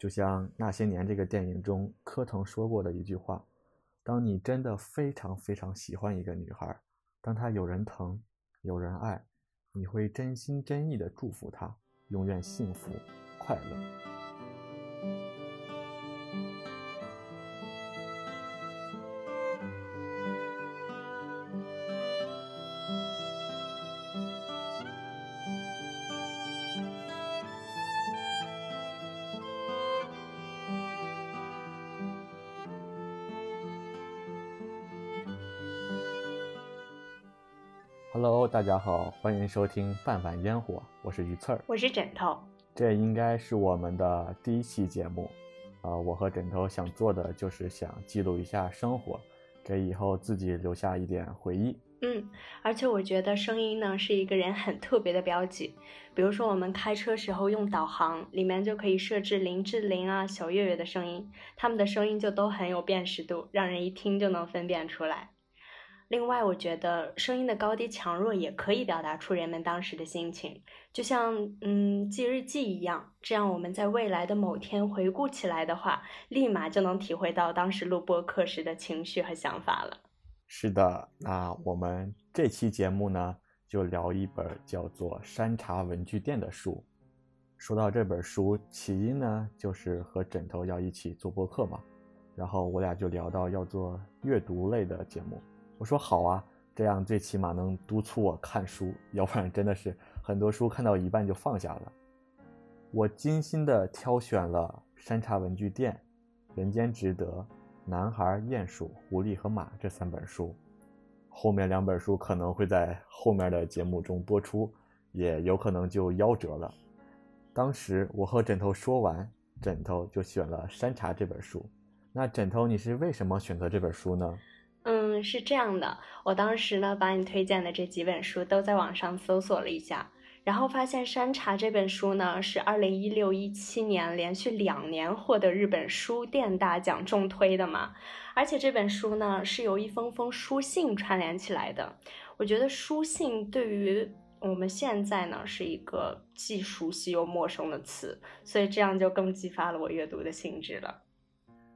就像《那些年》这个电影中柯腾说过的一句话：“当你真的非常非常喜欢一个女孩，当她有人疼、有人爱，你会真心真意的祝福她，永远幸福快乐。” Hello，大家好，欢迎收听半碗烟火，我是鱼刺儿，我是枕头。这应该是我们的第一期节目，啊，我和枕头想做的就是想记录一下生活，给以后自己留下一点回忆。嗯，而且我觉得声音呢是一个人很特别的标记，比如说我们开车时候用导航，里面就可以设置林志玲啊、小岳岳的声音，他们的声音就都很有辨识度，让人一听就能分辨出来。另外，我觉得声音的高低强弱也可以表达出人们当时的心情，就像嗯记日记一样。这样我们在未来的某天回顾起来的话，立马就能体会到当时录播课时的情绪和想法了。是的，那我们这期节目呢，就聊一本叫做《山茶文具店》的书。说到这本书，起因呢就是和枕头要一起做播客嘛，然后我俩就聊到要做阅读类的节目。我说好啊，这样最起码能督促我看书，要不然真的是很多书看到一半就放下了。我精心的挑选了《山茶文具店》《人间值得》《男孩、鼹鼠、狐狸和马》这三本书，后面两本书可能会在后面的节目中播出，也有可能就夭折了。当时我和枕头说完，枕头就选了《山茶》这本书。那枕头，你是为什么选择这本书呢？是这样的，我当时呢把你推荐的这几本书都在网上搜索了一下，然后发现《山茶》这本书呢是二零一六一七年连续两年获得日本书店大奖重推的嘛，而且这本书呢是由一封封书信串联起来的。我觉得书信对于我们现在呢是一个既熟悉又陌生的词，所以这样就更激发了我阅读的兴致了。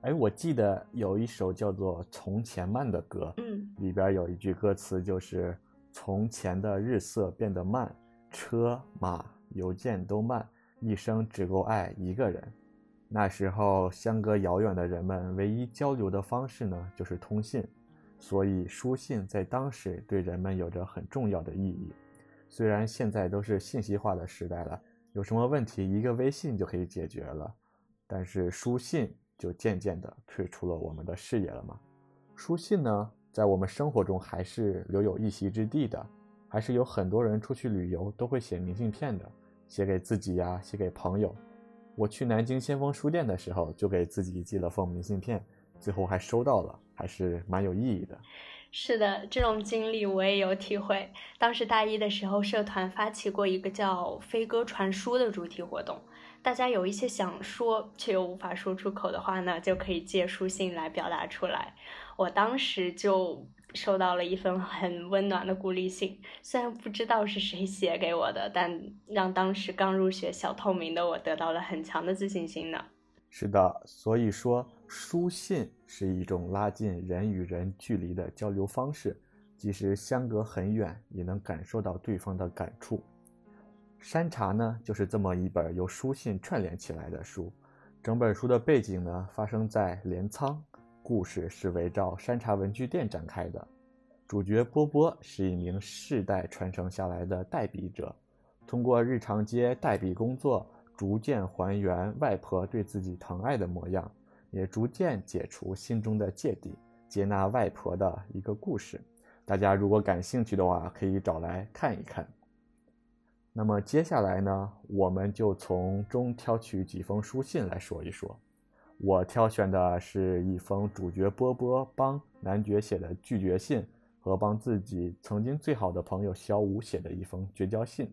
哎，我记得有一首叫做《从前慢》的歌，嗯，里边有一句歌词就是“从前的日色变得慢，车马邮件都慢，一生只够爱一个人。”那时候相隔遥远的人们，唯一交流的方式呢，就是通信，所以书信在当时对人们有着很重要的意义。虽然现在都是信息化的时代了，有什么问题一个微信就可以解决了，但是书信。就渐渐地退出了我们的视野了吗？书信呢，在我们生活中还是留有一席之地的，还是有很多人出去旅游都会写明信片的，写给自己呀，写给朋友。我去南京先锋书店的时候，就给自己寄了封明信片，最后还收到了，还是蛮有意义的。是的，这种经历我也有体会。当时大一的时候，社团发起过一个叫“飞鸽传书”的主题活动。大家有一些想说却又无法说出口的话呢，就可以借书信来表达出来。我当时就收到了一封很温暖的鼓励信，虽然不知道是谁写给我的，但让当时刚入学小透明的我得到了很强的自信心呢。是的，所以说书信是一种拉近人与人距离的交流方式，即使相隔很远，也能感受到对方的感触。山茶呢，就是这么一本由书信串联起来的书。整本书的背景呢，发生在镰仓，故事是围绕山茶文具店展开的。主角波波是一名世代传承下来的代笔者，通过日常接代笔工作，逐渐还原外婆对自己疼爱的模样，也逐渐解除心中的芥蒂，接纳外婆的一个故事。大家如果感兴趣的话，可以找来看一看。那么接下来呢，我们就从中挑取几封书信来说一说。我挑选的是一封主角波波帮男爵写的拒绝信，和帮自己曾经最好的朋友小五写的一封绝交信。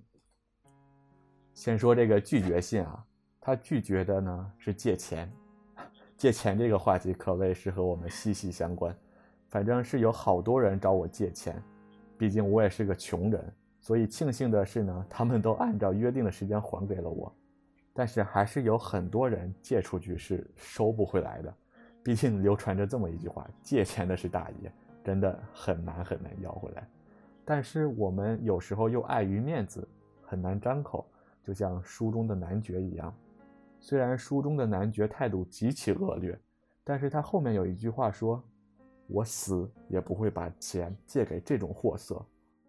先说这个拒绝信啊，他拒绝的呢是借钱，借钱这个话题可谓是和我们息息相关。反正是有好多人找我借钱，毕竟我也是个穷人。所以庆幸的是呢，他们都按照约定的时间还给了我。但是还是有很多人借出去是收不回来的。毕竟流传着这么一句话：“借钱的是大爷，真的很难很难要回来。”但是我们有时候又碍于面子，很难张口，就像书中的男爵一样。虽然书中的男爵态度极其恶劣，但是他后面有一句话说：“我死也不会把钱借给这种货色。”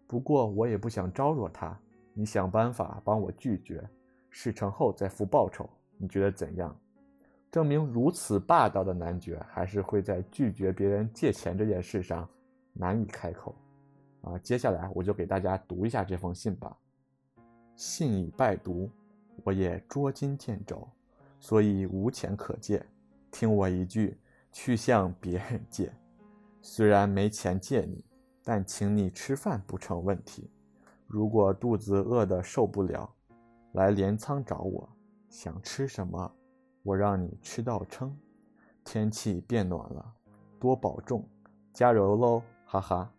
不过我也不想招惹他，你想办法帮我拒绝，事成后再付报酬，你觉得怎样？证明如此霸道的男爵，还是会在拒绝别人借钱这件事上难以开口。啊，接下来我就给大家读一下这封信吧。信已拜读，我也捉襟见肘，所以无钱可借。听我一句，去向别人借。虽然没钱借你，但请你吃饭不成问题。如果肚子饿得受不了，来镰仓找我，想吃什么？我让你吃到撑，天气变暖了，多保重，加油喽，哈哈。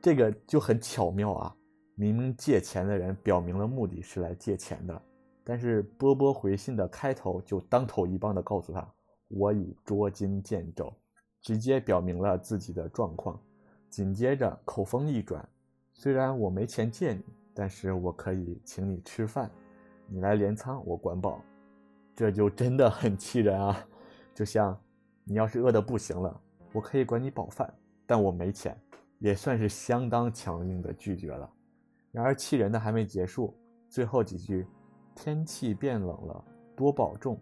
这个就很巧妙啊！明明借钱的人表明了目的是来借钱的，但是波波回信的开头就当头一棒的告诉他：“我已捉襟见肘”，直接表明了自己的状况。紧接着口风一转：“虽然我没钱借你，但是我可以请你吃饭，你来镰仓我管饱。”这就真的很气人啊！就像你要是饿得不行了，我可以管你饱饭，但我没钱，也算是相当强硬的拒绝了。然而气人的还没结束，最后几句：“天气变冷了，多保重，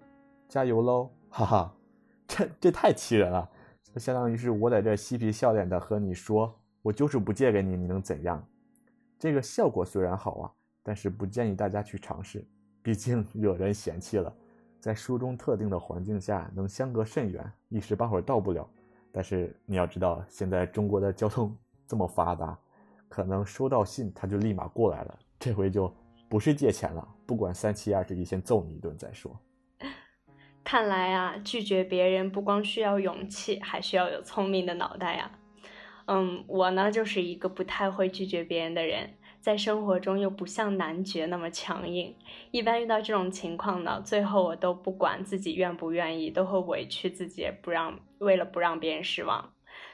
加油喽！”哈哈，这这太气人了！就相当于是我在这嬉皮笑脸的和你说，我就是不借给你，你能怎样？这个效果虽然好啊，但是不建议大家去尝试，毕竟惹人嫌弃了。在书中特定的环境下，能相隔甚远，一时半会儿到不了。但是你要知道，现在中国的交通这么发达，可能收到信他就立马过来了。这回就不是借钱了，不管三七二十一，先揍你一顿再说。看来啊，拒绝别人不光需要勇气，还需要有聪明的脑袋呀。嗯，我呢就是一个不太会拒绝别人的人。在生活中又不像男爵那么强硬，一般遇到这种情况呢，最后我都不管自己愿不愿意，都会委屈自己，不让为了不让别人失望。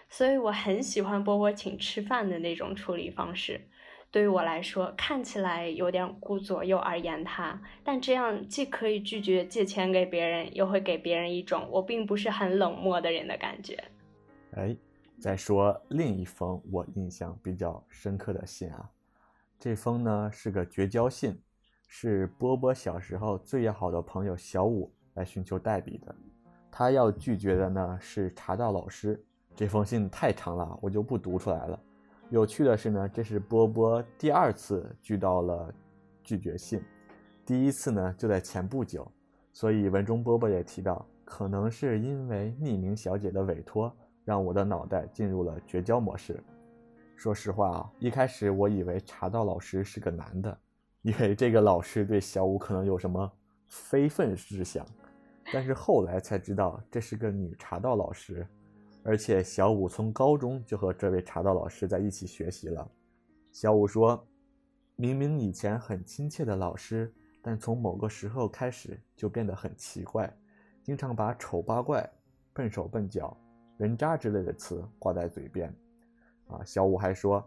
所以我很喜欢波波请吃饭的那种处理方式。对于我来说，看起来有点顾左右而言他，但这样既可以拒绝借钱给别人，又会给别人一种我并不是很冷漠的人的感觉。哎，再说另一封我印象比较深刻的信啊。这封呢是个绝交信，是波波小时候最要好的朋友小五来寻求代笔的。他要拒绝的呢是茶道老师。这封信太长了，我就不读出来了。有趣的是呢，这是波波第二次拒到了拒绝信，第一次呢就在前不久。所以文中波波也提到，可能是因为匿名小姐的委托，让我的脑袋进入了绝交模式。说实话啊，一开始我以为茶道老师是个男的，以为这个老师对小五可能有什么非分之想，但是后来才知道这是个女茶道老师，而且小五从高中就和这位茶道老师在一起学习了。小五说，明明以前很亲切的老师，但从某个时候开始就变得很奇怪，经常把丑八怪、笨手笨脚、人渣之类的词挂在嘴边。啊，小五还说，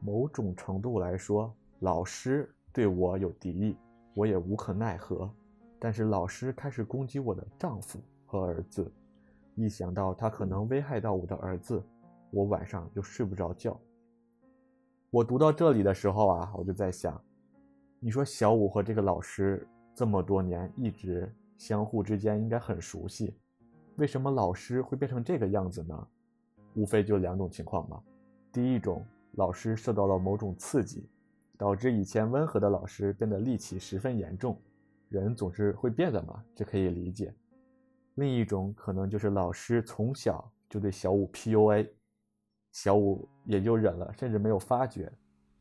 某种程度来说，老师对我有敌意，我也无可奈何。但是老师开始攻击我的丈夫和儿子，一想到他可能危害到我的儿子，我晚上就睡不着觉。我读到这里的时候啊，我就在想，你说小五和这个老师这么多年一直相互之间应该很熟悉，为什么老师会变成这个样子呢？无非就两种情况嘛。第一种，老师受到了某种刺激，导致以前温和的老师变得戾气十分严重。人总是会变的嘛，这可以理解。另一种可能就是老师从小就对小五 PUA，小五也就忍了，甚至没有发觉。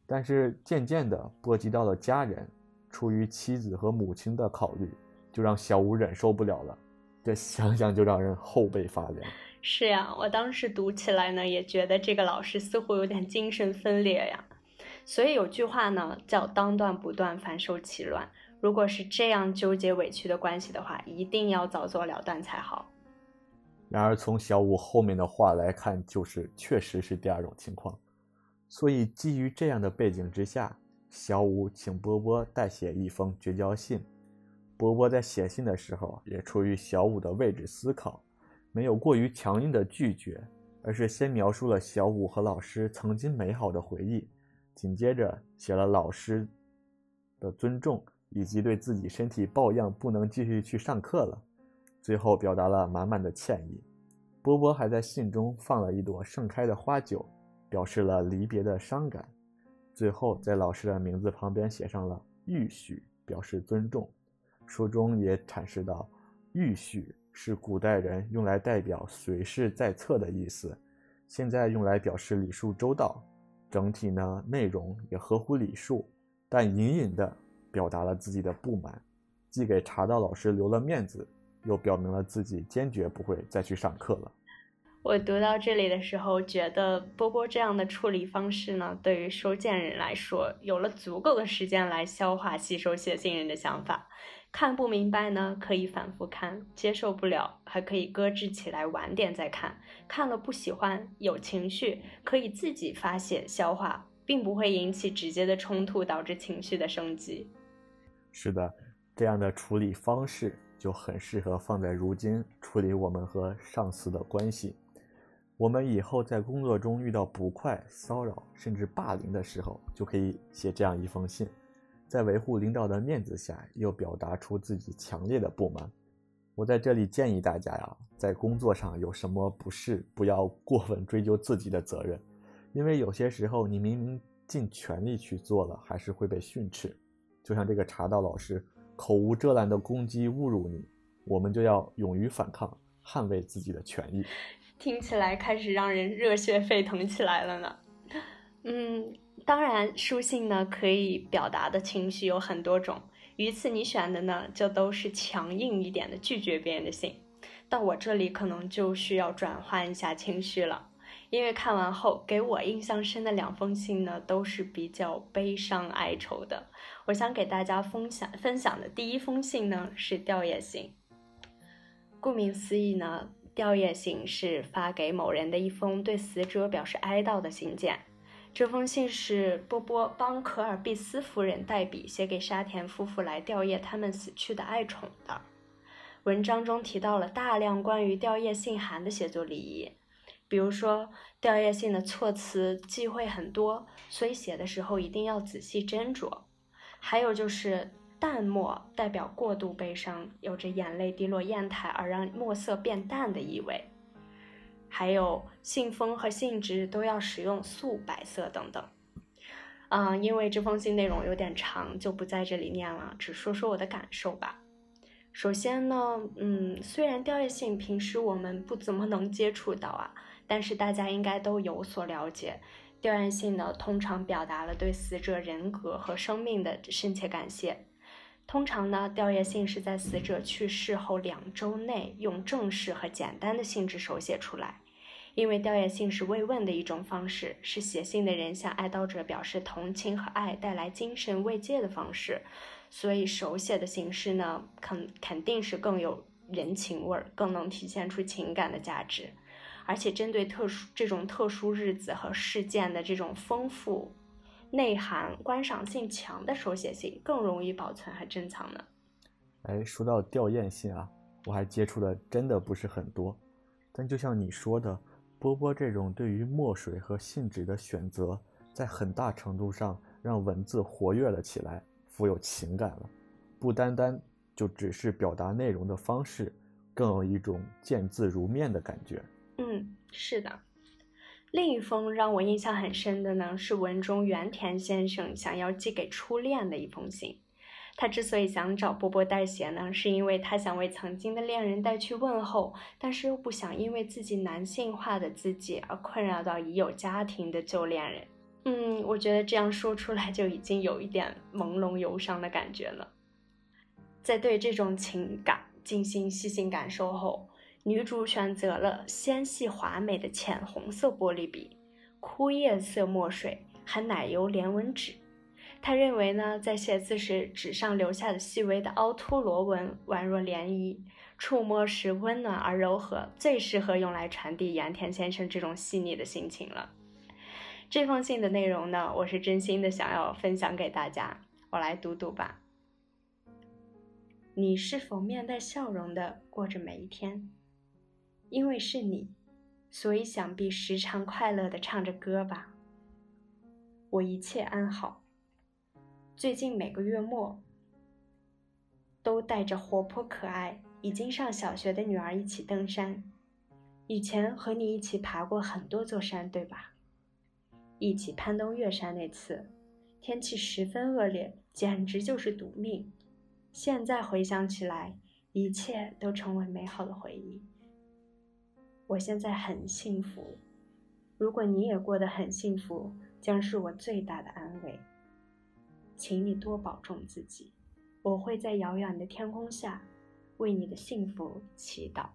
但是渐渐的波及到了家人，出于妻子和母亲的考虑，就让小五忍受不了了。这想想就让人后背发凉。是呀，我当时读起来呢，也觉得这个老师似乎有点精神分裂呀。所以有句话呢，叫“当断不断，反受其乱”。如果是这样纠结委屈的关系的话，一定要早做了断才好。然而从小五后面的话来看，就是确实是第二种情况。所以基于这样的背景之下，小五请波波代写一封绝交信。波波在写信的时候，也出于小五的位置思考，没有过于强硬的拒绝，而是先描述了小五和老师曾经美好的回忆，紧接着写了老师的尊重以及对自己身体抱恙不能继续去上课了，最后表达了满满的歉意。波波还在信中放了一朵盛开的花酒，表示了离别的伤感。最后在老师的名字旁边写上了“玉许”，表示尊重。书中也阐释到，玉许是古代人用来代表随侍在侧的意思，现在用来表示礼数周到。整体呢内容也合乎礼数，但隐隐的表达了自己的不满，既给茶道老师留了面子，又表明了自己坚决不会再去上课了。我读到这里的时候，觉得波波这样的处理方式呢，对于收件人来说，有了足够的时间来消化吸收写信人的想法。看不明白呢，可以反复看；接受不了，还可以搁置起来，晚点再看。看了不喜欢，有情绪，可以自己发泄消化，并不会引起直接的冲突，导致情绪的升级。是的，这样的处理方式就很适合放在如今处理我们和上司的关系。我们以后在工作中遇到不快、骚扰甚至霸凌的时候，就可以写这样一封信。在维护领导的面子下，又表达出自己强烈的不满。我在这里建议大家呀，在工作上有什么不适，不要过分追究自己的责任，因为有些时候你明明尽全力去做了，还是会被训斥。就像这个茶道老师口无遮拦的攻击、侮辱你，我们就要勇于反抗，捍卫自己的权益。听起来开始让人热血沸腾起来了呢。嗯。当然，书信呢可以表达的情绪有很多种，于此你选的呢就都是强硬一点的拒绝别人的信。到我这里可能就需要转换一下情绪了，因为看完后给我印象深的两封信呢都是比较悲伤哀愁的。我想给大家分享分享的第一封信呢是吊唁信。顾名思义呢，吊唁信是发给某人的一封对死者表示哀悼的信件。这封信是波波帮可尔必斯夫人代笔写给沙田夫妇来吊唁他们死去的爱宠的。文章中提到了大量关于吊唁信函的写作礼仪，比如说吊唁信的措辞忌讳很多，所以写的时候一定要仔细斟酌。还有就是淡墨代表过度悲伤，有着眼泪滴落砚台而让墨色变淡的意味。还有信封和信纸都要使用素白色等等。嗯，因为这封信内容有点长，就不在这里念了，只说说我的感受吧。首先呢，嗯，虽然吊唁信平时我们不怎么能接触到啊，但是大家应该都有所了解。吊唁信呢，通常表达了对死者人格和生命的深切感谢。通常呢，吊唁信是在死者去世后两周内，用正式和简单的信纸手写出来。因为吊唁信是慰问的一种方式，是写信的人向哀悼者表示同情和爱，带来精神慰藉的方式，所以手写的形式呢，肯肯定是更有人情味儿，更能体现出情感的价值。而且针对特殊这种特殊日子和事件的这种丰富内涵、观赏性强的手写信，更容易保存和珍藏呢。哎，说到吊唁信啊，我还接触的真的不是很多，但就像你说的。波波这种对于墨水和信纸的选择，在很大程度上让文字活跃了起来，富有情感了，不单单就只是表达内容的方式，更有一种见字如面的感觉。嗯，是的。另一封让我印象很深的呢，是文中原田先生想要寄给初恋的一封信。他之所以想找波波代写呢，是因为他想为曾经的恋人带去问候，但是又不想因为自己男性化的自己而困扰到已有家庭的旧恋人。嗯，我觉得这样说出来就已经有一点朦胧忧伤的感觉了。在对这种情感进行细心感受后，女主选择了纤细华美的浅红色玻璃笔、枯叶色墨水和奶油连纹纸。他认为呢，在写字时纸上留下的细微的凹凸螺纹宛若涟漪，触摸时温暖而柔和，最适合用来传递原田先生这种细腻的心情了。这封信的内容呢，我是真心的想要分享给大家，我来读读吧。你是否面带笑容的过着每一天？因为是你，所以想必时常快乐的唱着歌吧。我一切安好。最近每个月末，都带着活泼可爱、已经上小学的女儿一起登山。以前和你一起爬过很多座山，对吧？一起攀登月山那次，天气十分恶劣，简直就是赌命。现在回想起来，一切都成为美好的回忆。我现在很幸福，如果你也过得很幸福，将是我最大的安慰。请你多保重自己，我会在遥远的天空下为你的幸福祈祷。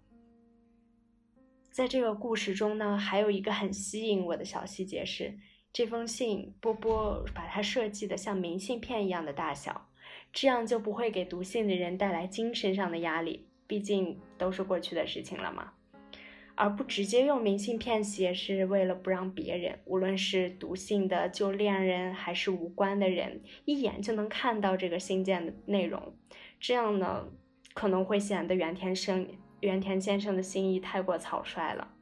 在这个故事中呢，还有一个很吸引我的小细节是，这封信波波把它设计的像明信片一样的大小。这样就不会给读信的人带来精神上的压力，毕竟都是过去的事情了嘛。而不直接用明信片写，是为了不让别人，无论是读信的旧恋人还是无关的人，一眼就能看到这个信件的内容。这样呢，可能会显得原田生原田先生的心意太过草率了。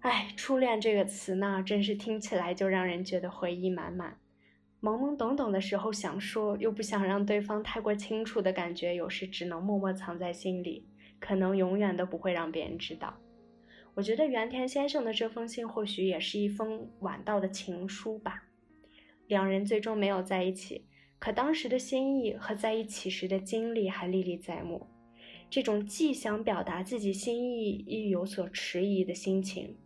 哎，初恋这个词呢，真是听起来就让人觉得回忆满满。懵懵懂懂的时候想说，又不想让对方太过清楚的感觉，有时只能默默藏在心里，可能永远都不会让别人知道。我觉得原田先生的这封信或许也是一封晚到的情书吧。两人最终没有在一起，可当时的心意和在一起时的经历还历历在目。这种既想表达自己心意，又有所迟疑的心情，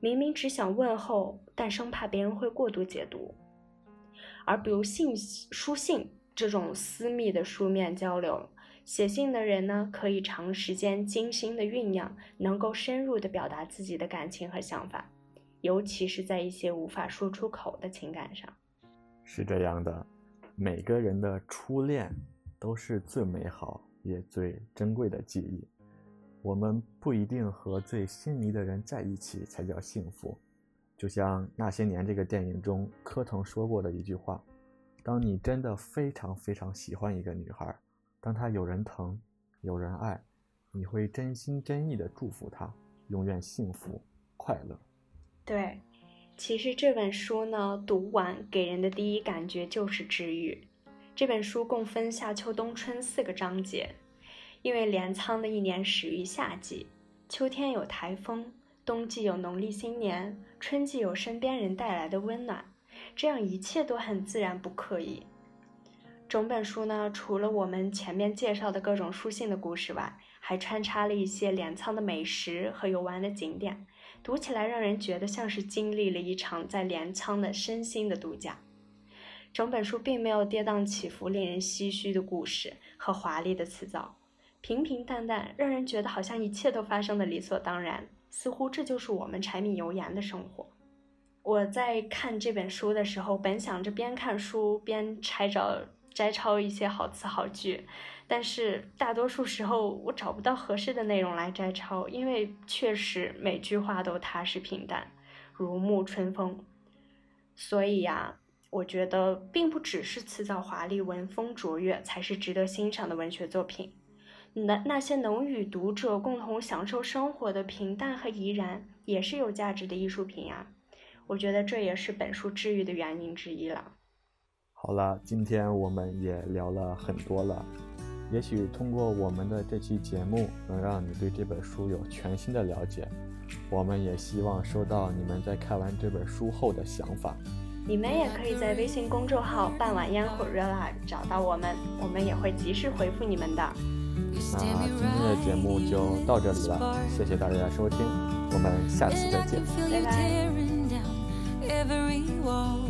明明只想问候，但生怕别人会过度解读。而比如信书信这种私密的书面交流，写信的人呢，可以长时间精心的酝酿，能够深入的表达自己的感情和想法，尤其是在一些无法说出口的情感上。是这样的，每个人的初恋都是最美好也最珍贵的记忆。我们不一定和最心仪的人在一起才叫幸福。就像那些年这个电影中柯腾说过的一句话：“当你真的非常非常喜欢一个女孩，当他有人疼，有人爱，你会真心真意的祝福他永远幸福快乐。”对，其实这本书呢，读完给人的第一感觉就是治愈。这本书共分夏秋冬春四个章节，因为镰仓的一年始于夏季，秋天有台风。冬季有农历新年，春季有身边人带来的温暖，这样一切都很自然不刻意。整本书呢，除了我们前面介绍的各种书信的故事外，还穿插了一些镰仓的美食和游玩的景点，读起来让人觉得像是经历了一场在镰仓的身心的度假。整本书并没有跌宕起伏、令人唏嘘的故事和华丽的辞藻，平平淡淡，让人觉得好像一切都发生的理所当然。似乎这就是我们柴米油盐的生活。我在看这本书的时候，本想着边看书边拆着摘抄一些好词好句，但是大多数时候我找不到合适的内容来摘抄，因为确实每句话都踏实平淡，如沐春风。所以呀，我觉得并不只是辞藻华丽、文风卓越才是值得欣赏的文学作品。那那些能与读者共同享受生活的平淡和怡然，也是有价值的艺术品啊！我觉得这也是本书治愈的原因之一了。好了，今天我们也聊了很多了，也许通过我们的这期节目，能让你对这本书有全新的了解。我们也希望收到你们在看完这本书后的想法。你们也可以在微信公众号“半碗烟火热辣”找到我们，我们也会及时回复你们的。那今天的节目就到这里了，谢谢大家收听，我们下次再见，拜拜。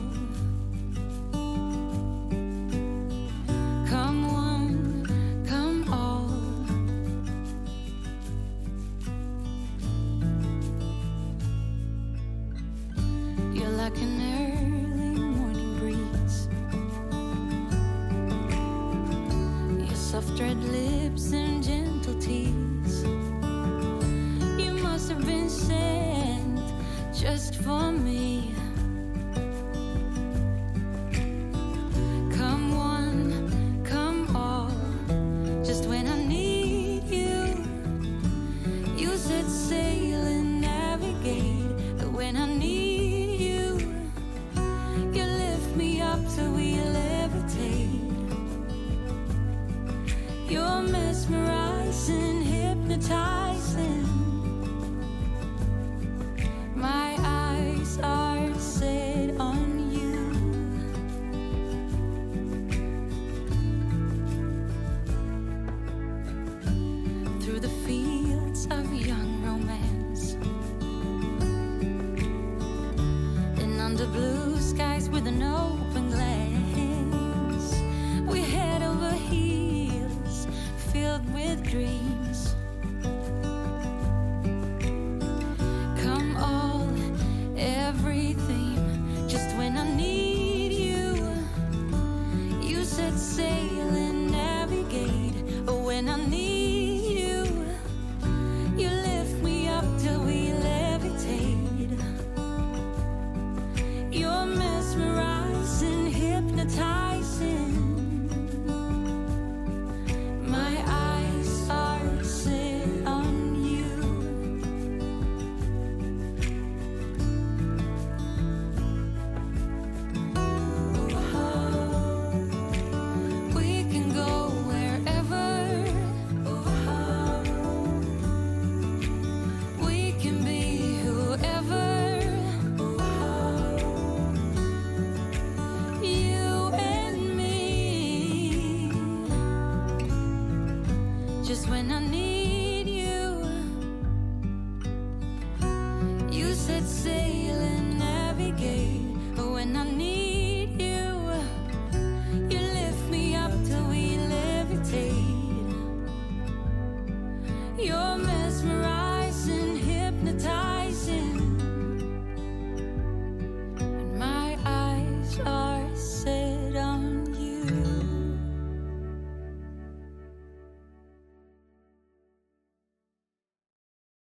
time.